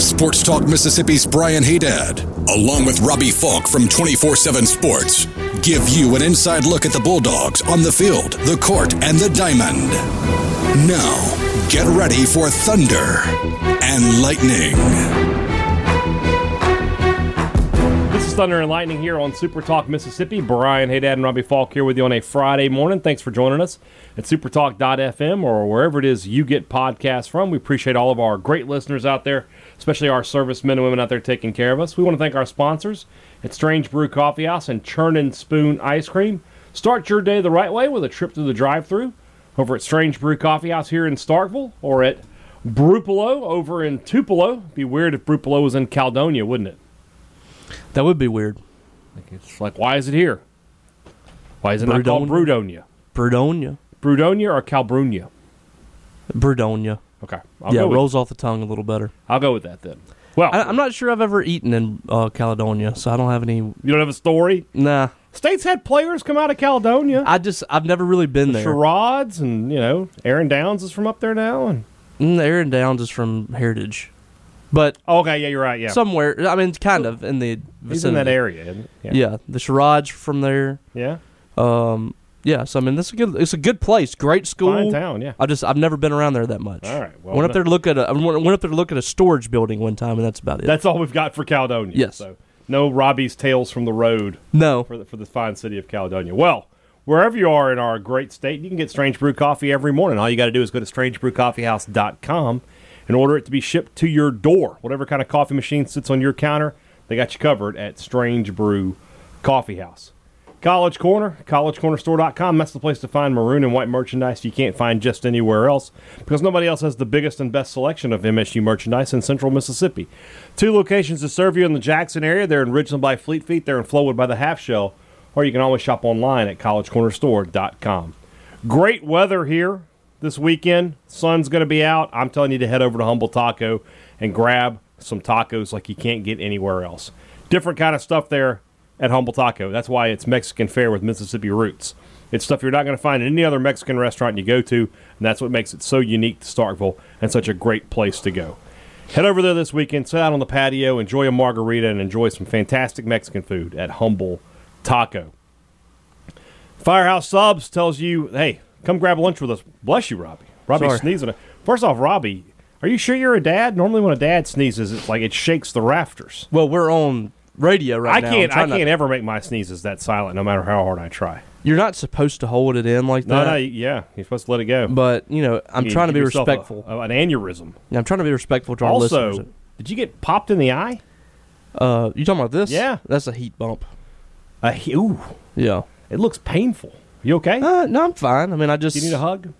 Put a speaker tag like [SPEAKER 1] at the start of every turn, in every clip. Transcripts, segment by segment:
[SPEAKER 1] Sports Talk Mississippi's Brian Haydad, along with Robbie Faulk from 24 7 Sports, give you an inside look at the Bulldogs on the field, the court, and the diamond. Now, get ready for Thunder and Lightning.
[SPEAKER 2] Is Thunder and Lightning here on Super Talk Mississippi. Brian Haydad and Robbie Faulk here with you on a Friday morning. Thanks for joining us at supertalk.fm or wherever it is you get podcasts from. We appreciate all of our great listeners out there, especially our servicemen and women out there taking care of us. We want to thank our sponsors at Strange Brew Coffee House and Churn and Spoon Ice Cream. Start your day the right way with a trip through the drive-through over at Strange Brew Coffee House here in Starkville or at Brupolo over in Tupelo. It'd be weird if Brupolo was in Caledonia, wouldn't it?
[SPEAKER 3] That would be weird.
[SPEAKER 2] It's like, why is it here? Why is it not called Brudonia?
[SPEAKER 3] Brudonia.
[SPEAKER 2] Brudonia or Calbrunia?
[SPEAKER 3] Brudonia.
[SPEAKER 2] Okay. I'll
[SPEAKER 3] yeah,
[SPEAKER 2] go with,
[SPEAKER 3] rolls off the tongue a little better.
[SPEAKER 2] I'll go with that then. Well,
[SPEAKER 3] I, I'm not sure I've ever eaten in uh, Caledonia, so I don't have any.
[SPEAKER 2] you don't have a story?
[SPEAKER 3] Nah,
[SPEAKER 2] States had players come out of Caledonia.
[SPEAKER 3] I just I've never really been there.
[SPEAKER 2] Sherrods and, you know, Aaron Downs is from up there now. and
[SPEAKER 3] Mm, Aaron Downs is from Heritage, but
[SPEAKER 2] Okay, yeah, you're right. Yeah.
[SPEAKER 3] somewhere. I mean, kind of in the vicinity.
[SPEAKER 2] He's in that area. isn't he?
[SPEAKER 3] Yeah, the Sherrods from there.
[SPEAKER 2] Yeah.
[SPEAKER 3] Um, yeah. So I mean, this is a good. It's a good place. Great school.
[SPEAKER 2] Fine town, yeah.
[SPEAKER 3] I just I've never been around there that much.
[SPEAKER 2] All right, well,
[SPEAKER 3] went up there to look at a I went went up there to look at a storage building one time, and that's about it.
[SPEAKER 2] That's all we've got for Caledonia.
[SPEAKER 3] Yes.
[SPEAKER 2] So no Robbie's Tales from the Road
[SPEAKER 3] no,
[SPEAKER 2] for the, for the fine city of Caledonia. Well, wherever you are in our great state, you can get Strange Brew Coffee every morning. All you got to do is go to strangebrewcoffeehouse.com and order it to be shipped to your door. Whatever kind of coffee machine sits on your counter, they got you covered at Strange Brew Coffee House. College Corner, collegecornerstore.com. That's the place to find maroon and white merchandise you can't find just anywhere else because nobody else has the biggest and best selection of MSU merchandise in central Mississippi. Two locations to serve you in the Jackson area. They're in Ridgeland by Fleet Feet, they're in Flowwood by the Half Shell, or you can always shop online at collegecornerstore.com. Great weather here this weekend. Sun's going to be out. I'm telling you to head over to Humble Taco and grab some tacos like you can't get anywhere else. Different kind of stuff there at Humble Taco. That's why it's Mexican fare with Mississippi roots. It's stuff you're not going to find in any other Mexican restaurant you go to, and that's what makes it so unique to Starkville and such a great place to go. Head over there this weekend, sit out on the patio, enjoy a margarita, and enjoy some fantastic Mexican food at Humble Taco. Firehouse Subs tells you, hey, come grab lunch with us. Bless you, Robbie. Robbie's
[SPEAKER 3] Sorry.
[SPEAKER 2] sneezing. First off, Robbie, are you sure you're a dad? Normally, when a dad sneezes, it's like it shakes the rafters.
[SPEAKER 3] well, we're on radio right now.
[SPEAKER 2] I
[SPEAKER 3] now.
[SPEAKER 2] can't. I can't ever make my sneezes that silent, no matter how hard I try.
[SPEAKER 3] You're not supposed to hold it in like that.
[SPEAKER 2] No,
[SPEAKER 3] that.
[SPEAKER 2] no, yeah, you're supposed to let it go.
[SPEAKER 3] But you know, I'm
[SPEAKER 2] You
[SPEAKER 3] trying to
[SPEAKER 2] give
[SPEAKER 3] be
[SPEAKER 2] yourself a-
[SPEAKER 3] respectful.
[SPEAKER 2] a- an aneurysm.
[SPEAKER 3] Yeah, I'm trying to be respectful to our listeners.
[SPEAKER 2] Also,
[SPEAKER 3] listeners.
[SPEAKER 2] did you get popped in the eye?
[SPEAKER 3] Uh, you talking about this?
[SPEAKER 2] Yeah.
[SPEAKER 3] that's a heat bump.
[SPEAKER 2] Uh, he- ooh,
[SPEAKER 3] Yeah.
[SPEAKER 2] it looks painful. You okay?
[SPEAKER 3] Uh, no, I'm fine. I mean, I just
[SPEAKER 2] you need a hug?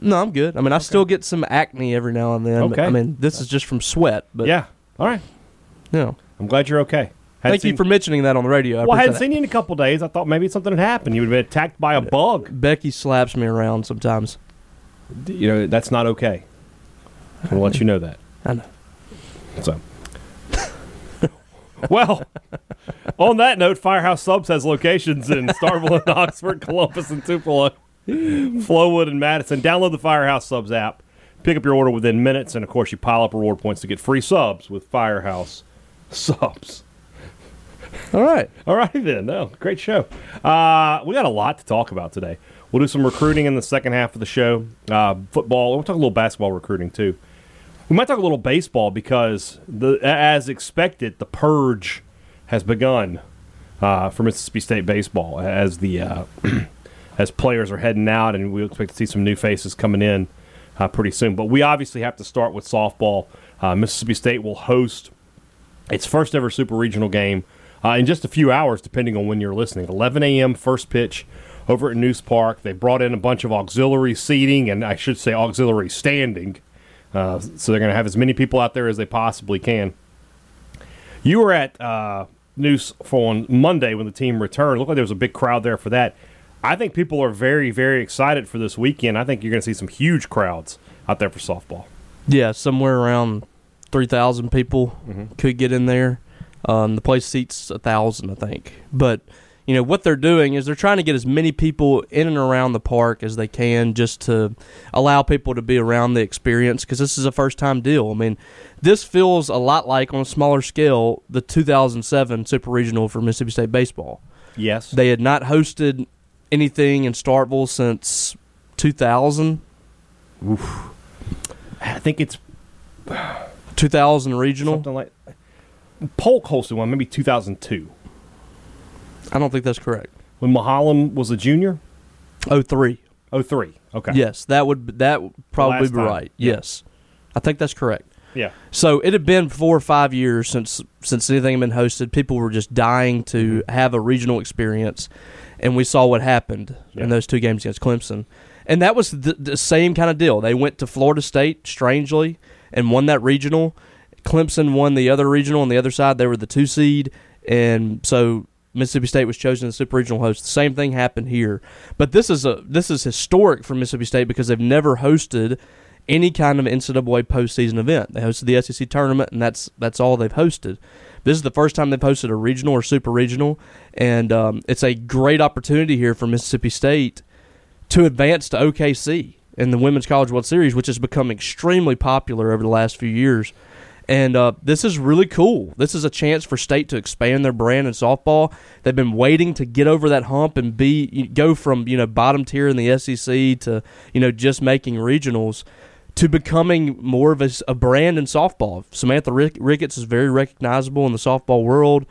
[SPEAKER 3] no, I'm good. I mean, I still get some acne every now and then.
[SPEAKER 2] Okay.
[SPEAKER 3] I mean, this is just from sweat, but
[SPEAKER 2] yeah. All right.
[SPEAKER 3] you know.
[SPEAKER 2] I'm glad you're okay. Hadn't
[SPEAKER 3] Thank you for mentioning that on the radio. I
[SPEAKER 2] Well, I hadn't seen you in a couple days. I thought maybe something had happened. You would have been attacked by a bug.
[SPEAKER 3] Becky slaps me around sometimes.
[SPEAKER 2] You know that's not okay. I'll let you know that.
[SPEAKER 3] I know.
[SPEAKER 2] So, well, on that note, Firehouse Subs has locations in Starkville and Oxford, Columbus and Tupelo, Flowwood and Madison. Download the Firehouse Subs app, pick up your order within minutes, and of course, you pile up reward points to get free subs with Firehouse Subs.
[SPEAKER 3] All right.
[SPEAKER 2] All right, then. No, great show. Uh, we got a lot to talk about today. We'll do some recruiting in the second half of the show. Uh, football. We'll talk a little basketball recruiting too. We might talk a little baseball because, the, as expected, the purge has begun uh, for Mississippi State baseball as the uh, as players are heading out, and we expect to see some new faces coming in uh, pretty soon. But we obviously have to start with softball. Uh, Mississippi State will host its first ever super regional game uh, in just a few hours, depending on when you're listening. 11 a.m. first pitch over at Nusz Park. They brought in a bunch of auxiliary seating, and I should say auxiliary standing. Uh, so they're going to have as many people out there as they possibly can. You were at uh, News for on Monday when the team returned. Looked like there was a big crowd there for that. I think people are very, very excited for this weekend. I think you're going to see some huge crowds out there for softball.
[SPEAKER 3] Yeah, somewhere around three thousand people
[SPEAKER 2] Mhm.
[SPEAKER 3] could get in there. Um, the place seats a thousand, I think. But you know what they're doing is they're trying to get as many people in and around the park as they can, just to allow people to be around the experience. Because this is a first time deal. I mean, this feels a lot like on a smaller scale the 2007 Super Regional for Mississippi State baseball.
[SPEAKER 2] Yes.
[SPEAKER 3] They had not hosted anything in Starkville since 2000. Oof.
[SPEAKER 2] I think it's
[SPEAKER 3] 2000 regional.
[SPEAKER 2] something like Polk hosted one, maybe 2002,
[SPEAKER 3] I don't think that's correct.
[SPEAKER 2] when Mahalam was a junior.
[SPEAKER 3] Oh three.
[SPEAKER 2] Oh three. Okay.
[SPEAKER 3] Yes, that would that would probably be right.
[SPEAKER 2] Yeah.
[SPEAKER 3] Yes, I think that's correct.
[SPEAKER 2] Yeah.
[SPEAKER 3] So it had been four or five years since since anything had been hosted. People were just dying to
[SPEAKER 2] Mm-hmm.
[SPEAKER 3] have a regional experience, and we saw what happened
[SPEAKER 2] Yeah.
[SPEAKER 3] in those two games against Clemson. And that was the, the same kind of deal. They went to Florida State, strangely, and won that regional. Clemson won the other regional on the other side. They were the two seed, and so Mississippi State was chosen as super regional host. The same thing happened here, but this is a this is historic for Mississippi State because they've never hosted any kind of NCAA postseason event. They hosted the SEC tournament, and that's that's all they've hosted. This is the first time they've hosted a regional or super regional, and um, it's a great opportunity here for Mississippi State to advance to OKC in the Women's College World Series, which has become extremely popular over the last few years. And uh, this is really cool. This is a chance for state to expand their brand in softball. They've been waiting to get over that hump and be go from you know bottom tier in the SEC to you know just making regionals to becoming more of a brand in softball. Samantha Rick- Ricketts is very recognizable in the softball world,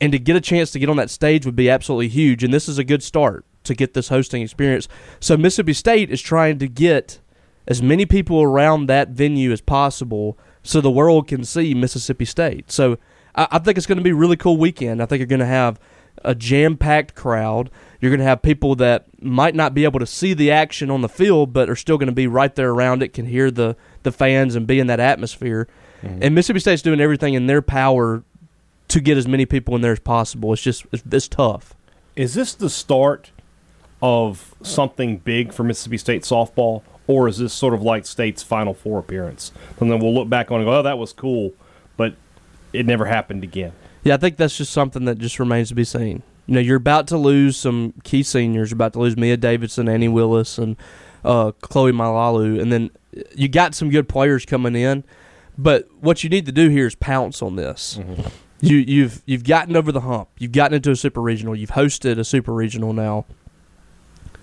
[SPEAKER 3] and to get a chance to get on that stage would be absolutely huge. And this is a good start to get this hosting experience. So Mississippi State is trying to get as many people around that venue as possible so the world can see Mississippi State. So I, I think it's going to be a really cool weekend. I think you're going to have a jam packed crowd. You're going to have people that might not be able to see the action on the field, but are still going to be right there around it, can hear the, the fans and be in that atmosphere. Mm-hmm. And Mississippi State's doing everything in their power to get as many people in there as possible. It's just it's, it's tough.
[SPEAKER 2] Is this the start of something big for Mississippi State softball, or is this sort of like State's Final Four appearance? And then we'll look back on and go, "Oh, that was cool," but it never happened again.
[SPEAKER 3] Yeah, I think that's just something that just remains to be seen. You know, you're about to lose some key seniors. You're about to lose Mia Davidson, Annie Willis, and uh, Chloe Malalu, and then you got some good players coming in. But what you need to do here is pounce on this. You, you've you've gotten over the hump. You've gotten into a super regional. You've hosted a super regional now.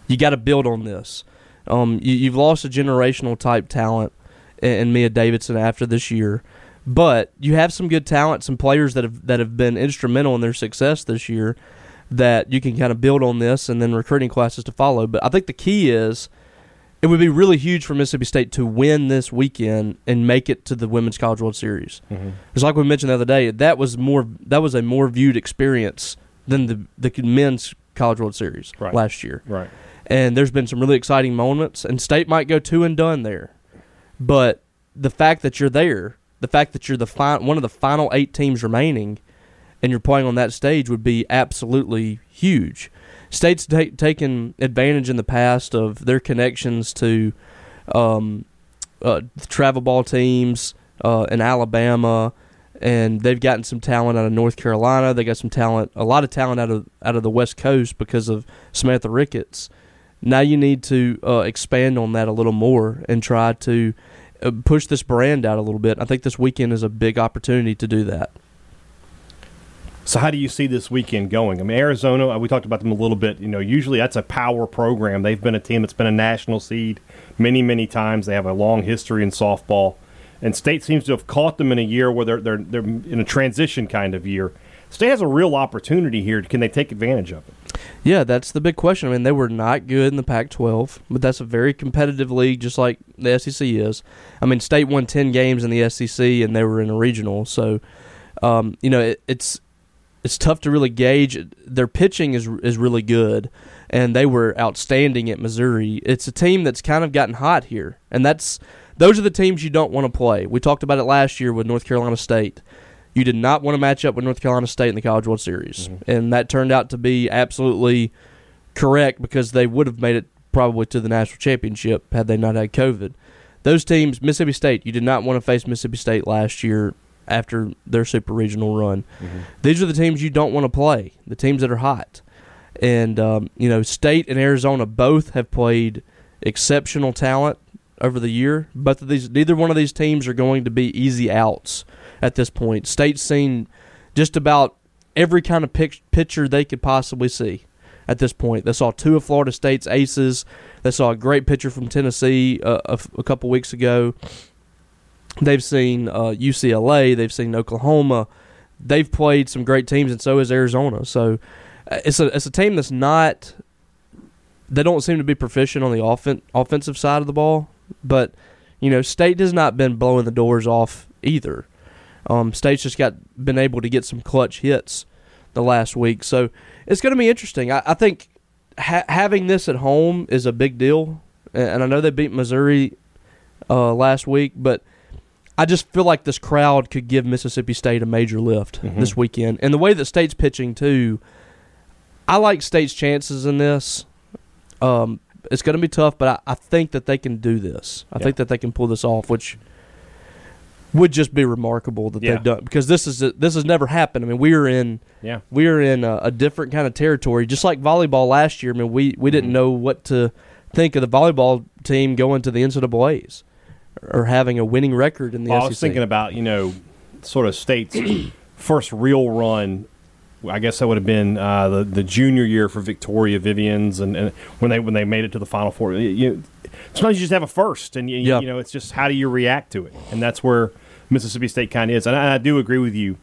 [SPEAKER 3] You got to build on this. Um, you, you've lost a generational type talent in, in Mia Davidson after this year, but you have some good talent, some players that have that have been instrumental in their success this year. That you can kind of build on this, and then recruiting classes to follow. But I think the key is it would be really huge for Mississippi State to win this weekend and make it to the Women's College World Series. It's like we mentioned the other day. That was more. That was a more viewed experience than the the men's College World Series
[SPEAKER 2] Right.
[SPEAKER 3] last year.
[SPEAKER 2] Right.
[SPEAKER 3] And there's been some really exciting moments, and State might go two and done there. But the fact that you're there, the fact that you're the one of the final eight teams remaining, and you're playing on that stage would be absolutely huge. State's ta- taken advantage in the past of their connections to um, uh, travel ball teams uh, in Alabama, and they've gotten some talent out of North Carolina. They got some talent, a lot of talent out of out of the West Coast because of Samantha Ricketts. Now you need to uh, expand on that a little more and try to uh, push this brand out a little bit. I think this weekend is a big opportunity to do that.
[SPEAKER 2] So how do you see this weekend going? I mean, Arizona, uh, we talked about them a little bit. You know, usually that's a power program. They've been a team that's been a national seed many, many times. They have a long history in softball, and State seems to have caught them in a year where they're they're they're in a transition kind of year. State has a real opportunity here. Can they take advantage of it?
[SPEAKER 3] Yeah, that's the big question. I mean, they were not good in the Pac-12, but that's a very competitive league, just like the SEC is. I mean, State won ten games in the SEC, and they were in a regional. So, um, you know, it, it's it's tough to really gauge. Their pitching is is really good, and they were outstanding at Missouri. It's a team that's kind of gotten hot here, and that's those are the teams you don't want to play. We talked about it last year with North Carolina State. You did not want to match up with North Carolina State in the College World Series, and that turned out to be absolutely correct because they would have made it probably to the national championship had they not had COVID. Those teams, Mississippi State, you did not want to face Mississippi State last year after their super regional run. These are the teams you don't want to play, the teams that are hot. And, um, you know, State and Arizona both have played exceptional talent over the year. Both of these, neither one of these teams are going to be easy outs at this point. State's seen just about every kind of pic- pitcher they could possibly see at this point. They saw two of Florida State's aces. They saw a great pitcher from Tennessee uh, a, a couple weeks ago. They've seen uh, UCLA. They've seen Oklahoma. They've played some great teams, and so has Arizona. So uh, it's a it's a team that's not. They don't seem to be proficient on the offen- offensive side of the ball, but you know, State has not been blowing the doors off either. Um, State's just got been able to get some clutch hits the last week, so it's going to be interesting. I, I think ha- having this at home is a big deal, and, I know they beat Missouri uh, last week, but I just feel like this crowd could give Mississippi State a major lift
[SPEAKER 2] Mhm.
[SPEAKER 3] this weekend, and the way that State's pitching too. I like State's chances in this. Um, it's going to be tough, but I, I think that they can do this. I
[SPEAKER 2] Yeah.
[SPEAKER 3] think that they can pull this off, which would just be remarkable that
[SPEAKER 2] Yeah.
[SPEAKER 3] they've done because this is this has never happened. I mean, we are in
[SPEAKER 2] Yeah.
[SPEAKER 3] we are in a, a different kind of territory, just like volleyball last year. I mean, we we didn't
[SPEAKER 2] Mhm.
[SPEAKER 3] know what to think of the volleyball team going to the NCAA's or having a winning record in the
[SPEAKER 2] Well, I was thinking about you know, sort of state's first real run. I guess that would have been uh, the the junior year for Victoria Vivians, and, and when they when they made it to the Final Four. You, you- sometimes you just have a first, and you,
[SPEAKER 3] Yeah.
[SPEAKER 2] you know it's just how do you react to it, and that's where Mississippi State kind of is. And I, I do agree with you.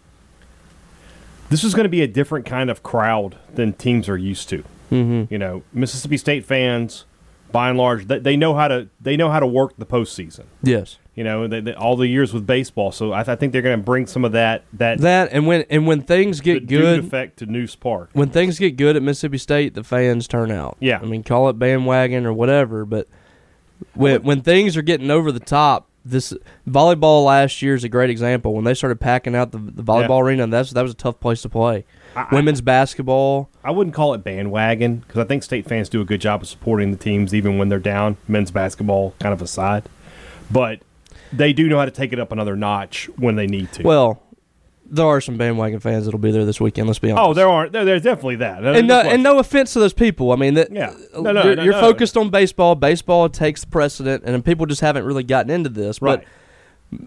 [SPEAKER 2] This is going to be a different kind of crowd than teams are used to.
[SPEAKER 3] mm-hmm.
[SPEAKER 2] You know, Mississippi State fans, by and large, they, they know how to they know how to work the postseason.
[SPEAKER 3] Yes,
[SPEAKER 2] You know, they, they, all the years with baseball. So I, I think they're going to bring some of that that,
[SPEAKER 3] that and when and when things get good,
[SPEAKER 2] effect to Nusz Park.
[SPEAKER 3] when things get good at Mississippi State, the fans turn out.
[SPEAKER 2] Yeah.
[SPEAKER 3] I mean, call it bandwagon or whatever, but when when things are getting over the top, this volleyball last year is a great example. When they started packing out the, the volleyball arena, that's that was a tough place to play.
[SPEAKER 2] I, I-
[SPEAKER 3] Women's basketball,
[SPEAKER 2] I wouldn't call it bandwagon because I think state fans do a good job of supporting the teams even when they're down. Men's basketball kind of aside, but they do know how to take it up another notch when they need to.
[SPEAKER 3] well, there are some bandwagon fans that'll be there this weekend. Let's be honest.
[SPEAKER 2] oh, there are there, there's definitely that.
[SPEAKER 3] and no, and no offense to those people. I mean, that
[SPEAKER 2] Yeah. No, no,
[SPEAKER 3] you're,
[SPEAKER 2] no,
[SPEAKER 3] you're
[SPEAKER 2] no.
[SPEAKER 3] focused on baseball. Baseball takes precedent, and people just haven't really gotten into this.
[SPEAKER 2] right.
[SPEAKER 3] But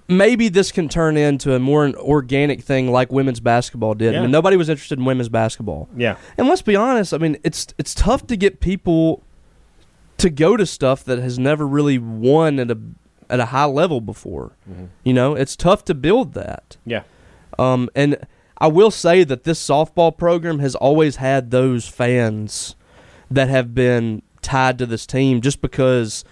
[SPEAKER 3] maybe this can turn into a more an organic thing like women's basketball did. I mean, nobody was interested in women's basketball.
[SPEAKER 2] yeah,
[SPEAKER 3] And let's be honest. I mean, it's it's tough to get people to go to stuff that has never really won at a at a high level before.
[SPEAKER 2] Mhm.
[SPEAKER 3] You know, it's tough to build that.
[SPEAKER 2] yeah,
[SPEAKER 3] Um, and I will say that this softball program has always had those fans that have been tied to this team just because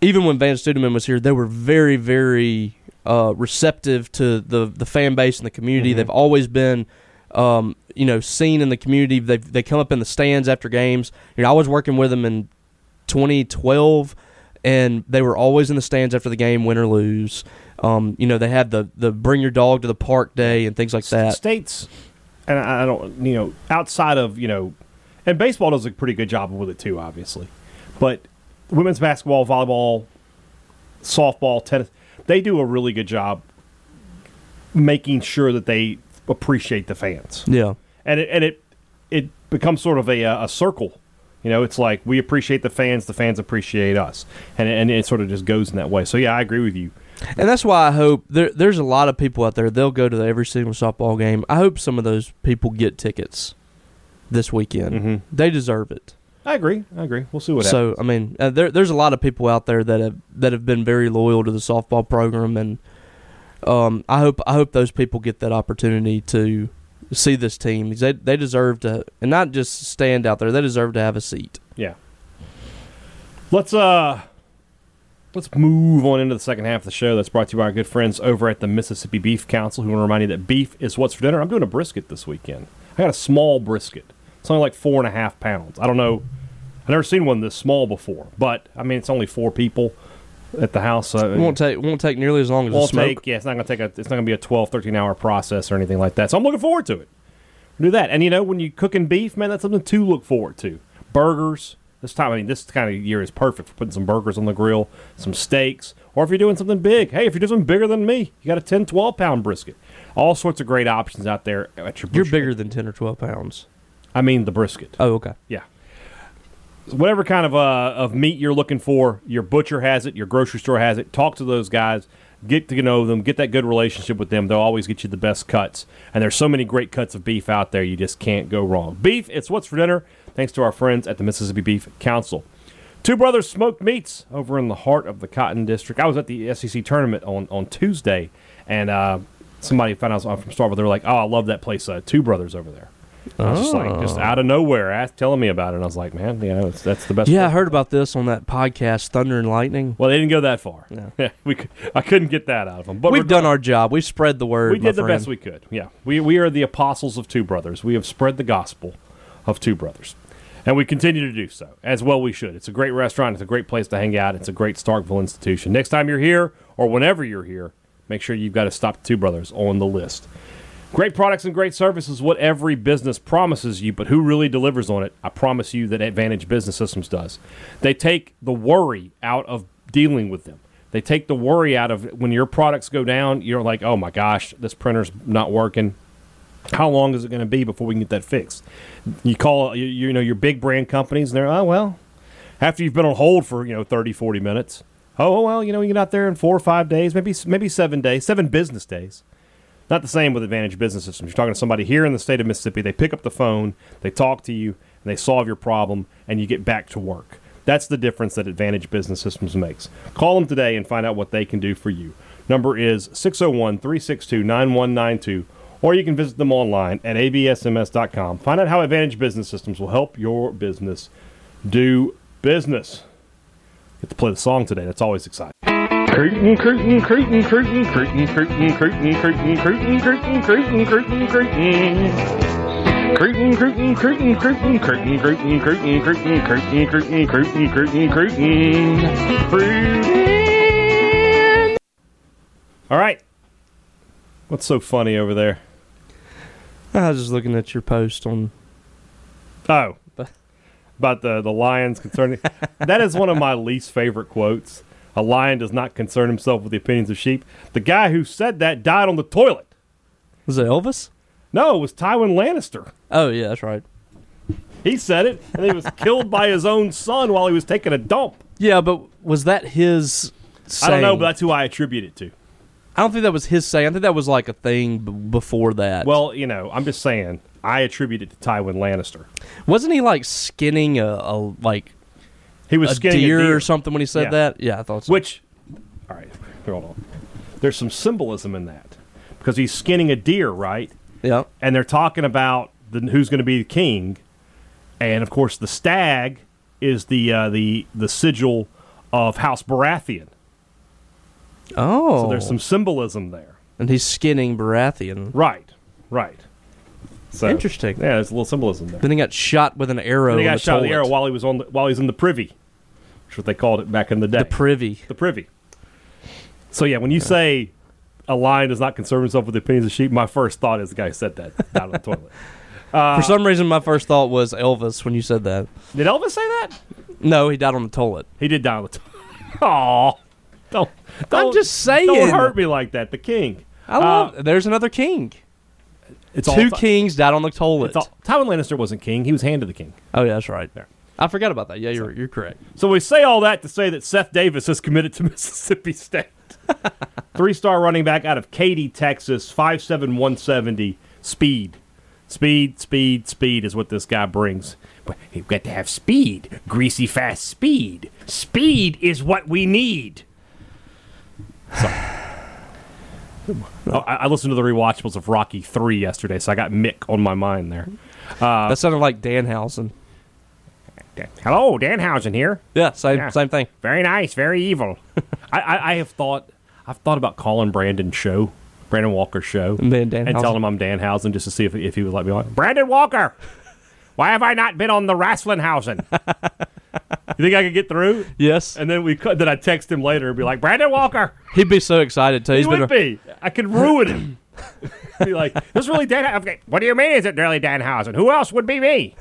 [SPEAKER 3] even when Vann Stuedeman was here, they were very, very uh, receptive to the, the fan base and the community.
[SPEAKER 2] Mhm.
[SPEAKER 3] They've always been, um, you know, seen in the community. They they come up in the stands after games. You know, I was working with them in 2012, and they were always in the stands after the game, win or lose. Um, you know, they had the the bring your dog to the park day and things like that.
[SPEAKER 2] States, and I don't, you know, outside of you know, and baseball does a pretty good job with it too, obviously, but women's basketball, volleyball, softball, tennis, they do a really good job making sure that they appreciate the fans,
[SPEAKER 3] Yeah,
[SPEAKER 2] and it and it it becomes sort of a a circle. You know, it's like we appreciate the fans, the fans appreciate us, and and it sort of just goes in that way. So yeah, I agree with you.
[SPEAKER 3] And that's why I hope there, there's a lot of people out there. They'll go to the every single softball game. I hope some of those people get tickets this weekend.
[SPEAKER 2] Mhm.
[SPEAKER 3] They deserve it.
[SPEAKER 2] I agree. I agree. We'll see what happens.
[SPEAKER 3] So I mean, uh, there, there's a lot of people out there that have that have been very loyal to the softball program, and um, I hope I hope those people get that opportunity to see this team. They they deserve to, and not just stand out there. They deserve to have a seat.
[SPEAKER 2] Yeah. Let's uh let's move on into the second half of the show. That's brought to you by our good friends over at the Mississippi Beef Council, who want to remind you that beef is what's for dinner. I'm doing a brisket this weekend. I got a small brisket. It's only like four and a half pounds. I don't know. I've never seen one this small before, but I mean it's only four people at the house. Uh,
[SPEAKER 3] It won't take won't take nearly as long as a
[SPEAKER 2] won't
[SPEAKER 3] smoke.
[SPEAKER 2] take yeah it's not gonna take a it's not gonna be a 12 13 hour process or anything like that so i'm looking forward to it do that and you know when you're cooking beef man that's something to look forward to burgers. This time, I mean, this kind of year is perfect for putting some burgers on the grill, some steaks, or if you're doing something big. Hey, if you're doing something bigger than me, you got a 10, 12 pound brisket. All sorts of great options out there at your
[SPEAKER 3] You're bigger than ten or twelve pounds.
[SPEAKER 2] I mean, the brisket.
[SPEAKER 3] Oh, okay.
[SPEAKER 2] Yeah. Whatever kind of uh, of meat you're looking for, your butcher has it, your grocery store has it. Talk to those guys, get to know them, get that good relationship with them. They'll always get you the best cuts. And there's so many great cuts of beef out there, you just can't go wrong. Beef, it's what's for dinner. Thanks to our friends at the Mississippi Beef Council. Two Brothers Smoked Meats over in the heart of the Cotton District. I was at the SEC tournament on, on Tuesday, and uh, somebody found out I from Starkville. They were like, "Oh, I love that place, uh, Two Brothers over there." I was just like, just oh. out of nowhere, asked, telling me about it. And I was like, man, you know, it's, that's the best.
[SPEAKER 3] Yeah, I heard about this on that podcast, Thunder and Lightning.
[SPEAKER 2] Well, they didn't go that far.
[SPEAKER 3] Yeah.
[SPEAKER 2] Yeah, we could, I couldn't get that out of them. But
[SPEAKER 3] We've done our job. We've spread the word.
[SPEAKER 2] We did the
[SPEAKER 3] friend.
[SPEAKER 2] best we could. Yeah, we we are the apostles of Two Brothers. We have spread the gospel of Two Brothers, and we continue to do so as well. We should. It's a great restaurant. It's a great place to hang out. It's a great Starkville institution. Next time you're here, or whenever you're here, make sure you've got to stop Two Brothers on the list. Great products and great service is what every business promises you, but who really delivers on it? I promise you that Advantage Business Systems does. They take the worry out of dealing with them. They take the worry out of when your products go down, you're like, oh my gosh, this printer's not working. How long is it going to be before we can get that fixed? You call, you, you know, your big brand companies, and they're, oh, well, after you've been on hold for, you know, 30, 40 minutes, oh, well, you know, you get out there in four or five days, maybe, maybe seven days, seven business days. Not the same with Advantage Business Systems. You're talking to somebody here in the state of Mississippi. They pick up the phone, they talk to you, and they solve your problem, and you get back to work. That's the difference that Advantage Business Systems makes. Call them today and find out what they can do for you. Number is 601 362 9192, or you can visit them online at absms.com. Find out how Advantage Business Systems will help your business do business. Get to play the song today. That's always exciting. Curtain, curtain, curtain, curtain, curtain, curtain, curtain, curtain, curtain, curtain, curtain, curtain, curtain. Curtain, curtain, curtain, curtain, curtain, curtain, curtain, curtain, curtain, curtain, curtain, curtain, curtain. Curtain. All right. What's so funny over there?
[SPEAKER 3] I was just looking at your post on.
[SPEAKER 2] Oh, about the the lions concerning. that is one of my least favorite quotes. A lion does not concern himself with the opinions of sheep. The guy who said that died on the toilet.
[SPEAKER 3] Was it Elvis?
[SPEAKER 2] No, it was Tywin Lannister.
[SPEAKER 3] Oh yeah, that's right.
[SPEAKER 2] He said it, and he was killed by his own son while he was taking a dump.
[SPEAKER 3] Yeah, but was that his?
[SPEAKER 2] I don't know, but that's who I attribute it to.
[SPEAKER 3] I don't think that was his saying. I think that was like a thing b- before that.
[SPEAKER 2] Well, you know, I'm just saying, I attribute it to Tywin Lannister.
[SPEAKER 3] wasn't he like skinning a, a like
[SPEAKER 2] He was
[SPEAKER 3] a
[SPEAKER 2] skinning
[SPEAKER 3] deer,
[SPEAKER 2] a deer
[SPEAKER 3] or something when he said
[SPEAKER 2] Yeah.
[SPEAKER 3] that? Yeah, I thought so.
[SPEAKER 2] Which, all right, hold on. There's some symbolism in that because he's skinning a deer, right?
[SPEAKER 3] yeah,
[SPEAKER 2] and they're talking about the, who's going to be the king, and of course the stag is the uh, the the sigil of House Baratheon.
[SPEAKER 3] oh,
[SPEAKER 2] So there's some symbolism there.
[SPEAKER 3] and he's skinning Baratheon.
[SPEAKER 2] Right, right. So,
[SPEAKER 3] Interesting.
[SPEAKER 2] Yeah, there's a little symbolism there.
[SPEAKER 3] Then he got shot with an arrow.
[SPEAKER 2] And he got shot in the
[SPEAKER 3] toilet.
[SPEAKER 2] arrow while he was on the, while he's in the privy, is what they called it back in the day.
[SPEAKER 3] The privy.
[SPEAKER 2] the privy. So yeah, when you say a lion does not concern himself with the opinions of sheep, my first thought is the guy who said that down in the toilet. Uh,
[SPEAKER 3] For some reason, my first thought was Elvis when you said that.
[SPEAKER 2] Did Elvis say that?
[SPEAKER 3] No, he died on the toilet.
[SPEAKER 2] He did die on the toilet. Aw. Don't, don't,
[SPEAKER 3] I'm just saying.
[SPEAKER 2] Don't hurt me like that. The king.
[SPEAKER 3] I love. there's another king.
[SPEAKER 2] It's all
[SPEAKER 3] Two
[SPEAKER 2] Ti-
[SPEAKER 3] kings died on the toilet.
[SPEAKER 2] All, Tywin Lannister wasn't king. He was hand of the king.
[SPEAKER 3] oh yeah, that's right.
[SPEAKER 2] There.
[SPEAKER 3] I forgot about that. Yeah, you're you're correct.
[SPEAKER 2] So we say all that to say that Seth Davis is committed to Mississippi State. Three star running back out of Katy, Texas, 5'7, 170, speed. Speed, speed, speed is what this guy brings. But you've got to have speed. Greasy, fast speed. Speed is what we need. So. I, I listened to the rewatchables of Rocky 3 yesterday, so I got Mick on my mind there. Uh,
[SPEAKER 3] that sounded like Danhausen.
[SPEAKER 2] Hello, Danhausen here.
[SPEAKER 3] Yeah, same
[SPEAKER 2] Yeah.
[SPEAKER 3] same thing.
[SPEAKER 2] Very nice, very evil. I, I, I have thought, I've thought about calling Brandon show, Brandon Walker's show,
[SPEAKER 3] And then Danhausen.
[SPEAKER 2] and telling him I'm Danhausen just to see if, if he would let me on. Brandon Walker, why have I not been on the Wrestlinghausen? you think I could get through?
[SPEAKER 3] Yes,
[SPEAKER 2] And then we could. Then I text him later and be like, Brandon Walker.
[SPEAKER 3] he'd be so excited too.
[SPEAKER 2] He
[SPEAKER 3] He's been
[SPEAKER 2] would be. I could ruin him. be like, this is really Dan. okay, What do you mean? Is it really Danhausen? Who else would be me?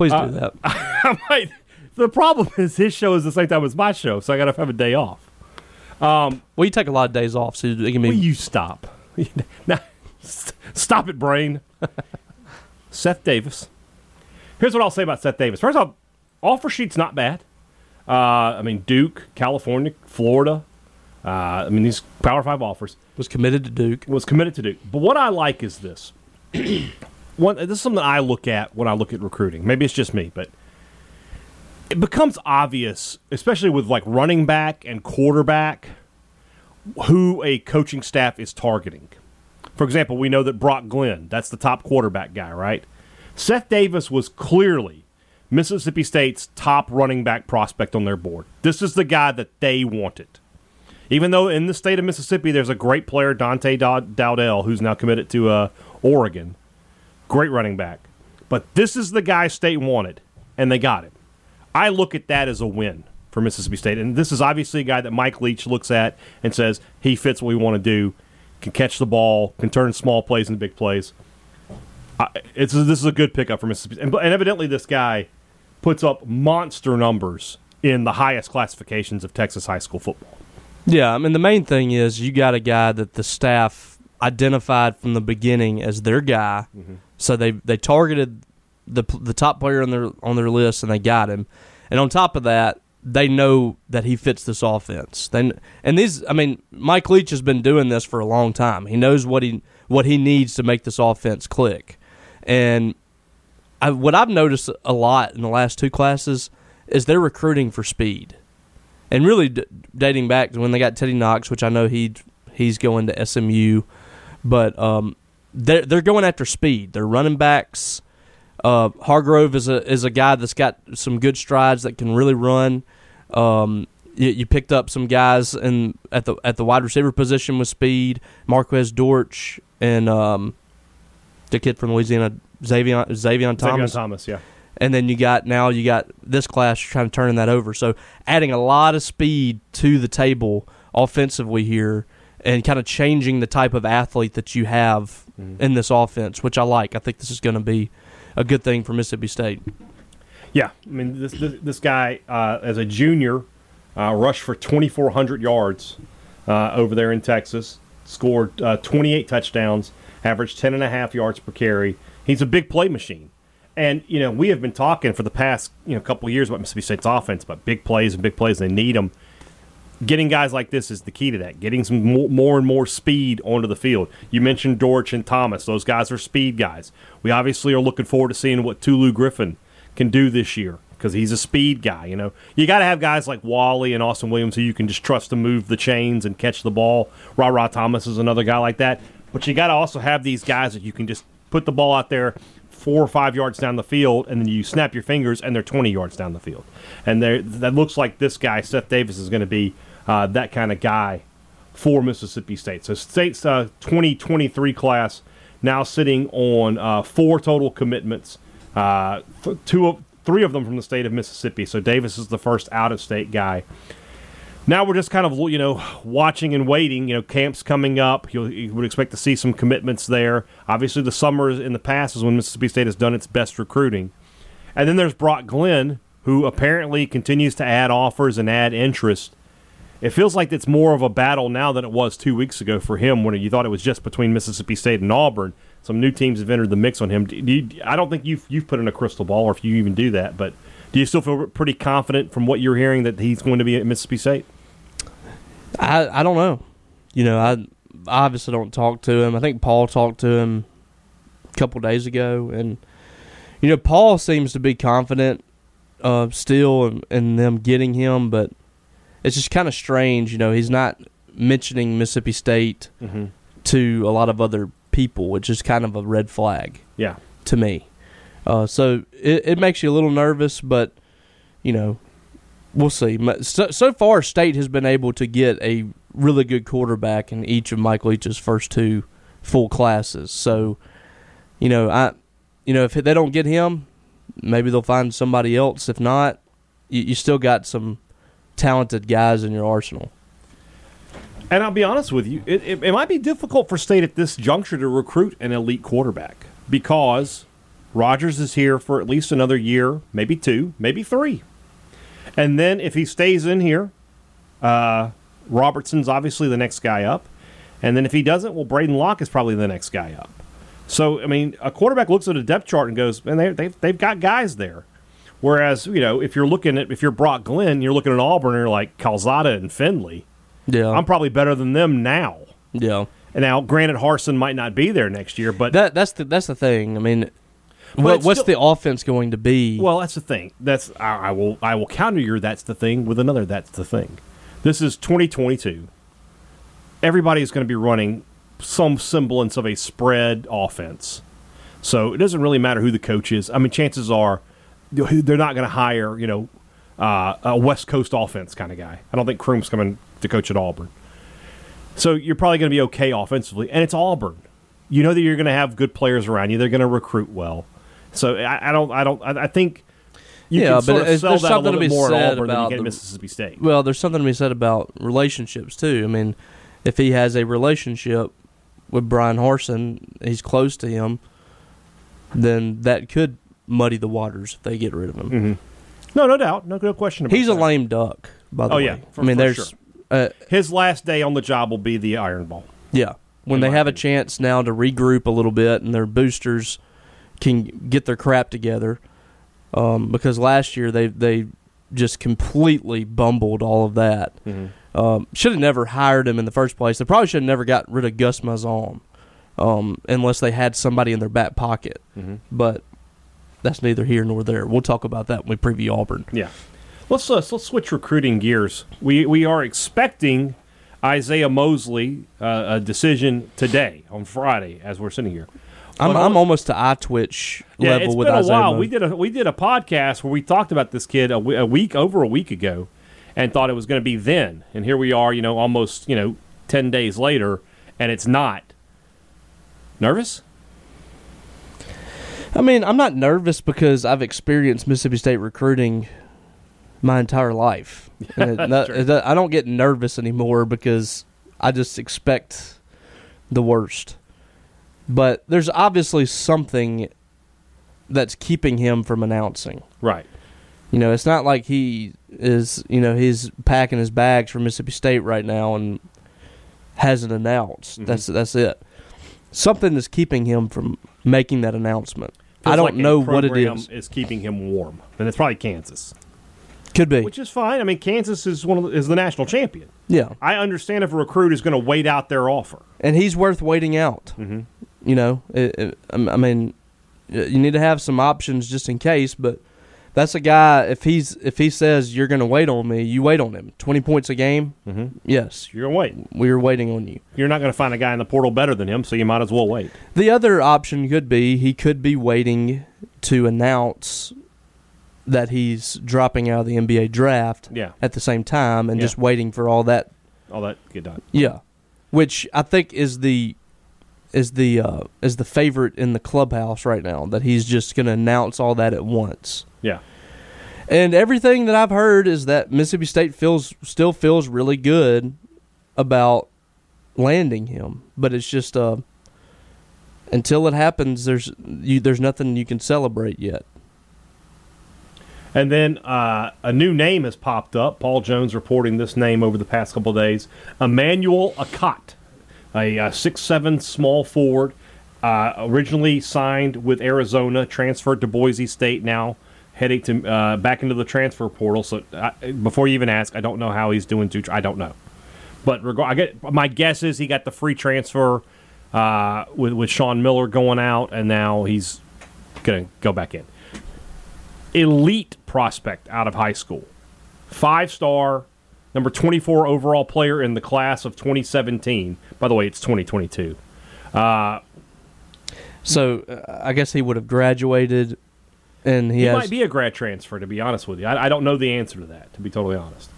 [SPEAKER 3] Please do
[SPEAKER 2] Uh,
[SPEAKER 3] that.
[SPEAKER 2] I might. The problem is his show is the same time as my show, so I got to have a day off.
[SPEAKER 3] Well, you take a lot of days off, so it can be.
[SPEAKER 2] Will you stop? now, s- stop it, brain. Seth Davis. Here's what I'll say about Seth Davis. First off, offer sheet's not bad. Uh, I mean, Duke, California, Florida. Uh, I mean, these Power Five offers
[SPEAKER 3] was committed to Duke.
[SPEAKER 2] was committed to Duke. But what I like is this. One, this is something I look at when I look at recruiting. Maybe it's just me, but it becomes obvious, especially with like running back and quarterback, who a coaching staff is targeting. For example, we know that Brock Glenn, that's the top quarterback guy, right? Seth Davis was clearly Mississippi State's top running back prospect on their board. This is the guy that they wanted. Even though in the state of Mississippi there's a great player, Dante Dow- Dowdell, who's now committed to uh, Oregon. Great running back. But this is the guy State wanted, and they got him. I look at that as a win for Mississippi State. And this is obviously a guy that Mike Leach looks at and says he fits what we want to do, can catch the ball, can turn small plays into big plays. I, it's this is a good pickup for Mississippi. And, and evidently, this guy puts up monster numbers in the highest classifications of Texas high school football.
[SPEAKER 3] Yeah, I mean the main thing is you got a guy that the staff identified from the beginning as their guy, mm-hmm. So they they targeted the the top player on their on their list and they got him, and on top of that they know that he fits this offense. Then and these, I mean, Mike Leach has been doing this for a long time. He knows what he what he needs to make this offense click, and I, what I've noticed a lot in the last two classes is they're recruiting for speed and really d- dating back to when they got Teddy Knox, which I know he he's going to SMU, but um, they're they're going after speed. They're running backs. Uh, Hargrove is a is a guy that's got some good strides that can really run. Um, you, you picked up some guys in at the at the wide receiver position with speed. Marquez Dortch and um, the kid from Louisiana, Xavier Xavier Thomas.
[SPEAKER 2] Xavier Thomas, yeah.
[SPEAKER 3] And then you got now you got this class trying to turn that over. So adding a lot of speed to the table offensively here and kind of changing the type of athlete that you have in this offense, which I like. I think this is going to be a good thing for Mississippi State.
[SPEAKER 2] Yeah, I mean this this, this guy uh, as a junior uh, rushed for 2,400 yards uh, over there in Texas. Scored uh, 28 touchdowns, averaged 10 and a half yards per carry. He's a big play machine, and you know we have been talking for the past you know couple of years about Mississippi State's offense, about big plays and big plays. They need them. Getting guys like this is the key to that. Getting some more, and more speed onto the field. You mentioned Dortch and Thomas; those guys are speed guys. We obviously are looking forward to seeing what Tulu Griffin can do this year because he's a speed guy. You know, you got to have guys like Wally and Austin Williams who you can just trust to move the chains and catch the ball. Rara Thomas is another guy like that. But you got to also have these guys that you can just put the ball out there four or five yards down the field, and then you snap your fingers, and they're 20 yards down the field. And that looks like this guy, Seth Davis, is going to be uh, that kind of guy for Mississippi State. So State's uh, 2023 class now sitting on uh, four total commitments, uh, two of three of them from the state of Mississippi. So Davis is the first out-of-state guy. Now we're just kind of you know watching and waiting. You know, camps coming up. You'll, you would expect to see some commitments there. Obviously, the summer in the past is when Mississippi State has done its best recruiting. And then there's Brock Glenn, who apparently continues to add offers and add interest. It feels like it's more of a battle now than it was two weeks ago for him when you thought it was just between Mississippi State and Auburn. Some new teams have entered the mix on him. Do you, I don't think you've, you've put in a crystal ball or if you even do that, but do you still feel pretty confident from what you're hearing that he's going to be at Mississippi State?
[SPEAKER 3] I I don't know. You know, I obviously don't talk to him. I think Paul talked to him a couple days ago, and you know, Paul seems to be confident uh, still in, in them getting him, but it's just kind of strange. You know, he's not mentioning Mississippi State to a lot of other people, which is kind of a red flag
[SPEAKER 2] Yeah.
[SPEAKER 3] to me. Uh, so it, it makes you a little nervous, but you know, we'll see. So, so far, State has been able to get a really good quarterback in each of Mike Leach's first two full classes. So, you know, I, you know, if they don't get him, maybe they'll find somebody else. If not, you, you still got some talented guys in your arsenal.
[SPEAKER 2] And I'll be honest with you, it, it, it might be difficult for State at this juncture to recruit an elite quarterback because Rogers is here for at least another year, maybe two, maybe three. And then if he stays in here, uh, Robertson's obviously the next guy up. And then if he doesn't, well, Braedyn Locke is probably the next guy up. So, I mean, a quarterback looks at a depth chart and goes, man, they, they've, they've got guys there. Whereas, you know, if you're looking at, if you're Brock Glenn, you're looking at Auburn and you're like Calzada and Finley.
[SPEAKER 3] Yeah,
[SPEAKER 2] I'm probably better than them now.
[SPEAKER 3] yeah.
[SPEAKER 2] And now, granted, Harsin might not be there next year, but
[SPEAKER 3] That that's the that's the thing. I mean, what, what's
[SPEAKER 2] still-
[SPEAKER 3] the offense going to be?
[SPEAKER 2] Well, that's the thing. That's I, I will I will counter your that's the thing with another that's the thing. This is 2022. Everybody is going to be running some semblance of a spread offense. So it doesn't really matter who the coach is. I mean, chances are they're not going to hire you know uh, a West Coast offense kind of guy. I don't think Kroom's coming to coach at Auburn. So you're probably going to be okay offensively, and it's Auburn. You know that you're going to have good players around you. They're going to recruit well. So I, I don't. I don't. I, I think you
[SPEAKER 3] Yeah, but
[SPEAKER 2] sort of sell
[SPEAKER 3] there's something to be
[SPEAKER 2] more
[SPEAKER 3] said
[SPEAKER 2] Auburn than you
[SPEAKER 3] about the-
[SPEAKER 2] Mississippi State.
[SPEAKER 3] Well, there's something to be said about relationships too. I mean, if he has a relationship with Bryan Harsin, he's close to him, then that could muddy the waters if they get rid of him.
[SPEAKER 2] Mm-hmm. No, no doubt, no, no question about
[SPEAKER 3] He's a lame duck, by the
[SPEAKER 2] Oh,
[SPEAKER 3] way.
[SPEAKER 2] yeah, for-
[SPEAKER 3] I mean, there's
[SPEAKER 2] sure.
[SPEAKER 3] uh,
[SPEAKER 2] His last day on the job will be the Iron Bowl.
[SPEAKER 3] yeah. When they have a chance now to regroup a little bit and their boosters can get their crap together, um, because last year they they just completely bumbled all of that. Um, should have never hired him in the first place. They probably should have never got rid of Gus Malzahn, um, unless they had somebody in their back pocket. But that's neither here nor there. We'll talk about that when we preview Auburn.
[SPEAKER 2] Yeah. Let's uh, let's switch recruiting gears. We we are expecting Isiaih Mosley uh, a decision today on Friday as we're sitting here.
[SPEAKER 3] I'm, I'm almost to eye twitch
[SPEAKER 2] Yeah,
[SPEAKER 3] level
[SPEAKER 2] it's
[SPEAKER 3] with
[SPEAKER 2] been a
[SPEAKER 3] Isaiah
[SPEAKER 2] while. We did a we did a podcast where we talked about this kid a, a week over a week ago, and thought it was going to be then. And here we are, you know, almost you know ten days later, and it's not. Nervous?
[SPEAKER 3] I mean, I'm not nervous because I've experienced Mississippi State recruiting my entire life. And it- that- I don't get nervous anymore because I just expect the worst. But there's obviously something that's keeping him from announcing.
[SPEAKER 2] Right.
[SPEAKER 3] You know, it's not like he is, you know, he's packing his bags for Mississippi State right now and hasn't announced.
[SPEAKER 2] Mhm.
[SPEAKER 3] That's that's it. Something is keeping him from making that announcement. I don't
[SPEAKER 2] like
[SPEAKER 3] know what it is.
[SPEAKER 2] is. Keeping him warm, and it's probably Kansas,
[SPEAKER 3] Could be.
[SPEAKER 2] which is fine. I mean, Kansas is one of the, is the national champion.
[SPEAKER 3] yeah.
[SPEAKER 2] I understand if a recruit is going to wait out their offer.
[SPEAKER 3] And he's worth waiting out.
[SPEAKER 2] Mhm.
[SPEAKER 3] You know, it, it, I mean, you need to have some options just in case, but that's a guy if he's if he says you're going to wait on me, you wait on him. 20 points a game?
[SPEAKER 2] Mhm.
[SPEAKER 3] Yes.
[SPEAKER 2] You're going to wait.
[SPEAKER 3] We're waiting on you.
[SPEAKER 2] You're not going to find a guy in the portal better than him, so you might as well wait.
[SPEAKER 3] The other option could be he could be waiting to announce that he's dropping out of the NBA draft
[SPEAKER 2] Yeah,
[SPEAKER 3] at the same time and
[SPEAKER 2] Yeah.
[SPEAKER 3] just waiting for all that.
[SPEAKER 2] all that get done.
[SPEAKER 3] Yeah, which I think is the is the uh, is the favorite in the clubhouse right now. That he's just going to announce all that at once.
[SPEAKER 2] Yeah.
[SPEAKER 3] And everything that I've heard is that Mississippi State feels still feels really good about landing him, but it's just uh, until it happens, there's you, there's nothing you can celebrate yet.
[SPEAKER 2] And then uh, a new name has popped up. Paul Jones reporting this name over the past couple days. Emmanuel Akot, a uh, six-seven small forward, uh, originally signed with Arizona, transferred to Boise State, now heading to uh, back into the transfer portal. So I, before you even ask, I don't know how he's doing. I don't know, but reg- I get my guess is he got the free transfer uh, with with Sean Miller going out, and now he's gonna go back in elite prospect out of high school. Five star, number 24 overall player in the class of 2017. By the way, it's 2022.
[SPEAKER 3] So uh, I guess he would have graduated, and he,
[SPEAKER 2] He
[SPEAKER 3] has
[SPEAKER 2] might be a grad transfer, to be honest with you. I, I don't know the answer to that, to be totally honest.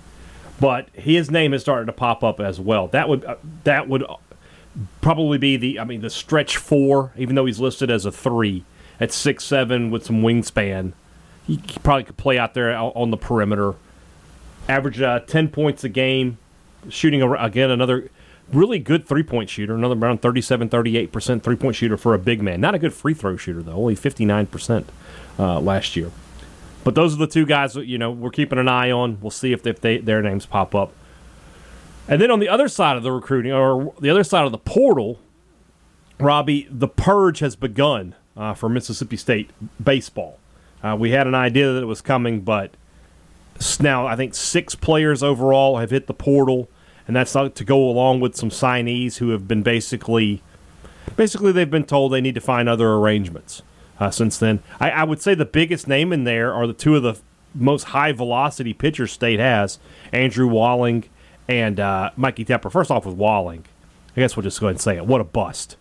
[SPEAKER 2] But his name has started to pop up as well. That would uh, that would uh, probably be the I mean the stretch four, even though he's listed as a three at six seven with some wingspan. He, he probably could play out there on the perimeter. Average uh, ten points a game, shooting again another Really good three point shooter, another around 37, 38% three point shooter for a big man. Not a good free throw shooter, though, only 59% uh, last year. But those are the two guys that, you know, we're keeping an eye on. We'll see if, if they, their names pop up. And then on the other side of the recruiting, or the other side of the portal, Robbie, the purge has begun uh, for Mississippi State baseball. Uh, we had an idea that it was coming, but now I think six players overall have hit the portal, and that's not to go along with some signees who have been basically, basically they've been told they need to find other arrangements. Uh, since then, I, I would say the biggest name in there are the two of the most high velocity pitchers State has, Andrew Walling and uh, Mikey Tepper. First off, with Walling, I guess we'll just go ahead and say it. What a bust!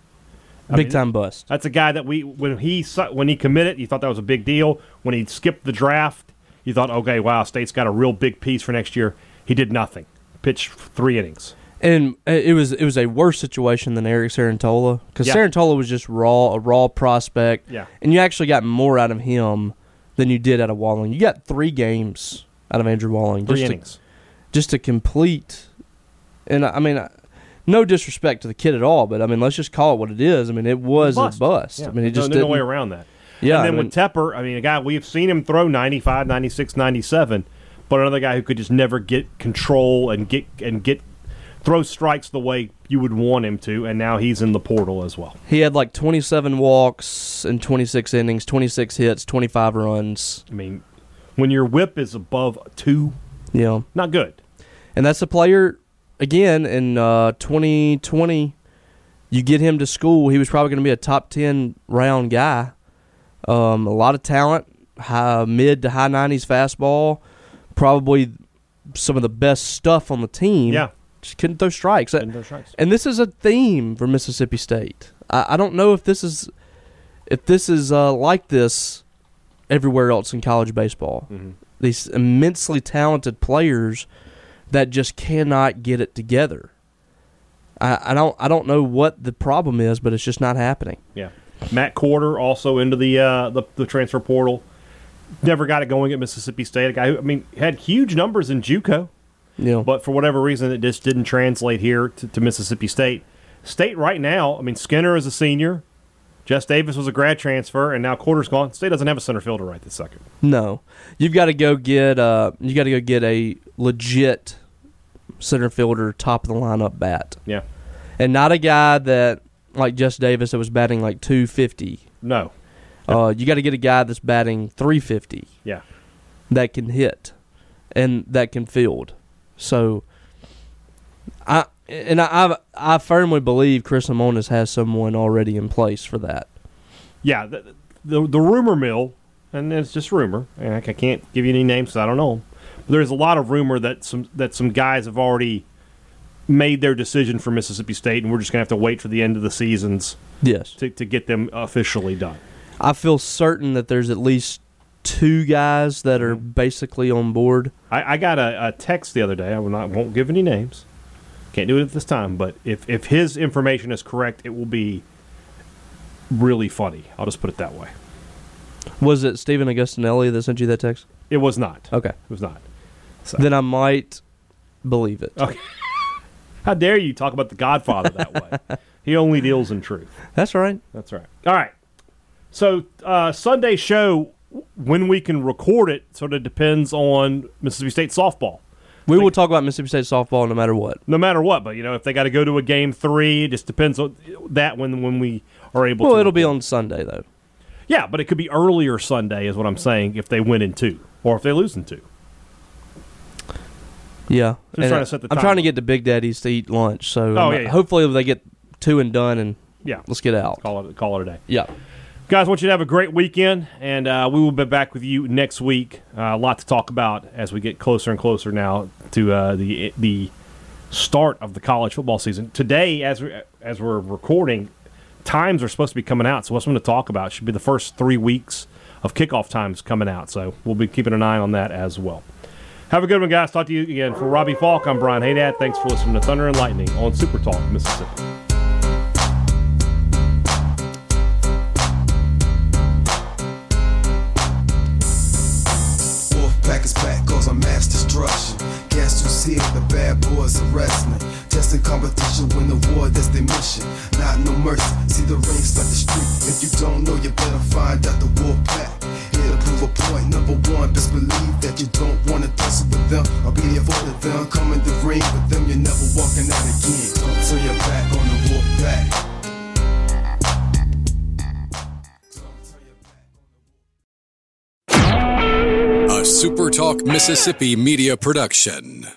[SPEAKER 2] I
[SPEAKER 3] Big
[SPEAKER 2] mean,
[SPEAKER 3] time bust.
[SPEAKER 2] That's a guy that we when he when he committed, you thought that was a big deal. When he skipped the draft, you thought, okay, wow, State's got a real big piece for next year. He did nothing. Pitched three innings.
[SPEAKER 3] And uh, it was it was a worse situation than Eric Cerantola because
[SPEAKER 2] Yeah.
[SPEAKER 3] Cerantola was just raw, a raw prospect.
[SPEAKER 2] Yeah.
[SPEAKER 3] And you actually got more out of him than you did out of Walling. You got three games out of Andrew Walling.
[SPEAKER 2] Three
[SPEAKER 3] just to-
[SPEAKER 2] innings.
[SPEAKER 3] just to complete. And I mean, no disrespect to the kid at all, but I mean, let's just call it what it is. I mean, it was
[SPEAKER 2] Bust.
[SPEAKER 3] a bust.
[SPEAKER 2] Yeah.
[SPEAKER 3] I mean, it just
[SPEAKER 2] no,
[SPEAKER 3] didn't.
[SPEAKER 2] way around that.
[SPEAKER 3] Yeah,
[SPEAKER 2] and then
[SPEAKER 3] I mean-
[SPEAKER 2] with Tepper, I mean, a guy we've seen him throw 95, 96, 97, but another guy who could just never get control and get and get throw strikes the way you would want him to, and now he's in the portal as well.
[SPEAKER 3] He had like 27 walks and 26 innings, 26 hits, 25 runs.
[SPEAKER 2] I mean, when your whip is above two,
[SPEAKER 3] know,
[SPEAKER 2] not good.
[SPEAKER 3] and that's a player again in uh, 2020. You get him to school, he was probably going to be a top 10 round guy. Um, a lot of talent, high, mid to high 90s fastball, probably some of the best stuff on the team.
[SPEAKER 2] Yeah.
[SPEAKER 3] just couldn't throw strikes.
[SPEAKER 2] Couldn't throw strikes.
[SPEAKER 3] And this is a theme for Mississippi State. I, I don't know if this is if this is uh, like this everywhere else in college baseball.
[SPEAKER 2] Mm-hmm.
[SPEAKER 3] These immensely talented players that just cannot get it together. I, I don't I don't know what the problem is, but it's just not happening.
[SPEAKER 2] Yeah. Matt Quarter also into the uh, the, the transfer portal. Never got it going at Mississippi State. A guy who I mean had huge numbers in JUCO,
[SPEAKER 3] know,
[SPEAKER 2] but for whatever reason it just didn't translate here to, to Mississippi State. State right now, I mean Skinner is a senior, Jess Davis was a grad transfer, and now Quarter's gone. State doesn't have a center fielder right this second.
[SPEAKER 3] no, you've got to go get uh you got to go get a legit center fielder, top of the lineup bat.
[SPEAKER 2] Yeah.
[SPEAKER 3] and not a guy that like Jess Davis that was batting like 250.
[SPEAKER 2] No.
[SPEAKER 3] Uh, you got to get a guy that's batting 350
[SPEAKER 2] Yeah.
[SPEAKER 3] that can hit and that can field. So I and I I, I firmly believe Chris Lemonis has someone already in place for that.
[SPEAKER 2] Yeah. The, the, the rumor mill, and it's just rumor, and I can't give you any names 'cause I don't know. But there's a lot of rumor that some that some guys have already made their decision for Mississippi State, and we're just gonna have to wait for the end of the seasons
[SPEAKER 3] Yes.
[SPEAKER 2] to, to get them officially done.
[SPEAKER 3] I feel certain that there's at least two guys that are mm-hmm. basically on board.
[SPEAKER 2] I, I got a, a text the other day. I will not won't give any names. Can't do it at this time. But if if his information is correct, it will be really funny. I'll just put it that way.
[SPEAKER 3] Was it Stephen Augustinelli that sent you that text?
[SPEAKER 2] It was not.
[SPEAKER 3] Okay.
[SPEAKER 2] It was not. So.
[SPEAKER 3] Then I might believe it.
[SPEAKER 2] Okay. How dare you talk about the Godfather that way? he only deals in truth.
[SPEAKER 3] That's right.
[SPEAKER 2] That's right. All right. So uh, Sunday show when we can record it sort of depends on Mississippi State softball.
[SPEAKER 3] We will talk about Mississippi State softball no matter what.
[SPEAKER 2] no matter what. But you know, if they got to go to a game three, it just depends on that when when we are able.
[SPEAKER 3] Well,
[SPEAKER 2] to
[SPEAKER 3] it'll be on Sunday though.
[SPEAKER 2] Yeah, but it could be earlier Sunday, is what I'm saying. If they win in two, or if they lose in two.
[SPEAKER 3] Yeah,
[SPEAKER 2] trying to set the
[SPEAKER 3] I'm trying to get to Big Daddy's to eat lunch, so
[SPEAKER 2] Oh, yeah, yeah.
[SPEAKER 3] hopefully they get two and done, and
[SPEAKER 2] Yeah,
[SPEAKER 3] let's get out.
[SPEAKER 2] call it call it a day.
[SPEAKER 3] Yeah,
[SPEAKER 2] Guys, I want you to have a great weekend, and uh, we will be back with you next week. Uh, a lot to talk about as we get closer and closer now to uh, the the start of the college football season. Today, as we as we're recording, times are supposed to be coming out. So what's going to talk about should be the first three weeks of kickoff times coming out. So we'll be keeping an eye on that as well. Have a good one, guys. Talk to you again. For Robbie Faulk, I'm Brian Haydad. Thanks for listening to Thunder and Lightning on Super Talk, Mississippi.
[SPEAKER 4] The bad boys of wrestling. Competition, win the war, that's their mission. Not no mercy, see the the street. If you don't know, you better find out the wolf pack. Here to prove a point, number one, believe that you don't wanna tussle with them or be avoid of them. Come in the ring with them, you're never walking out again. Back on the wolf pack.
[SPEAKER 1] A SuperTalk Mississippi media production.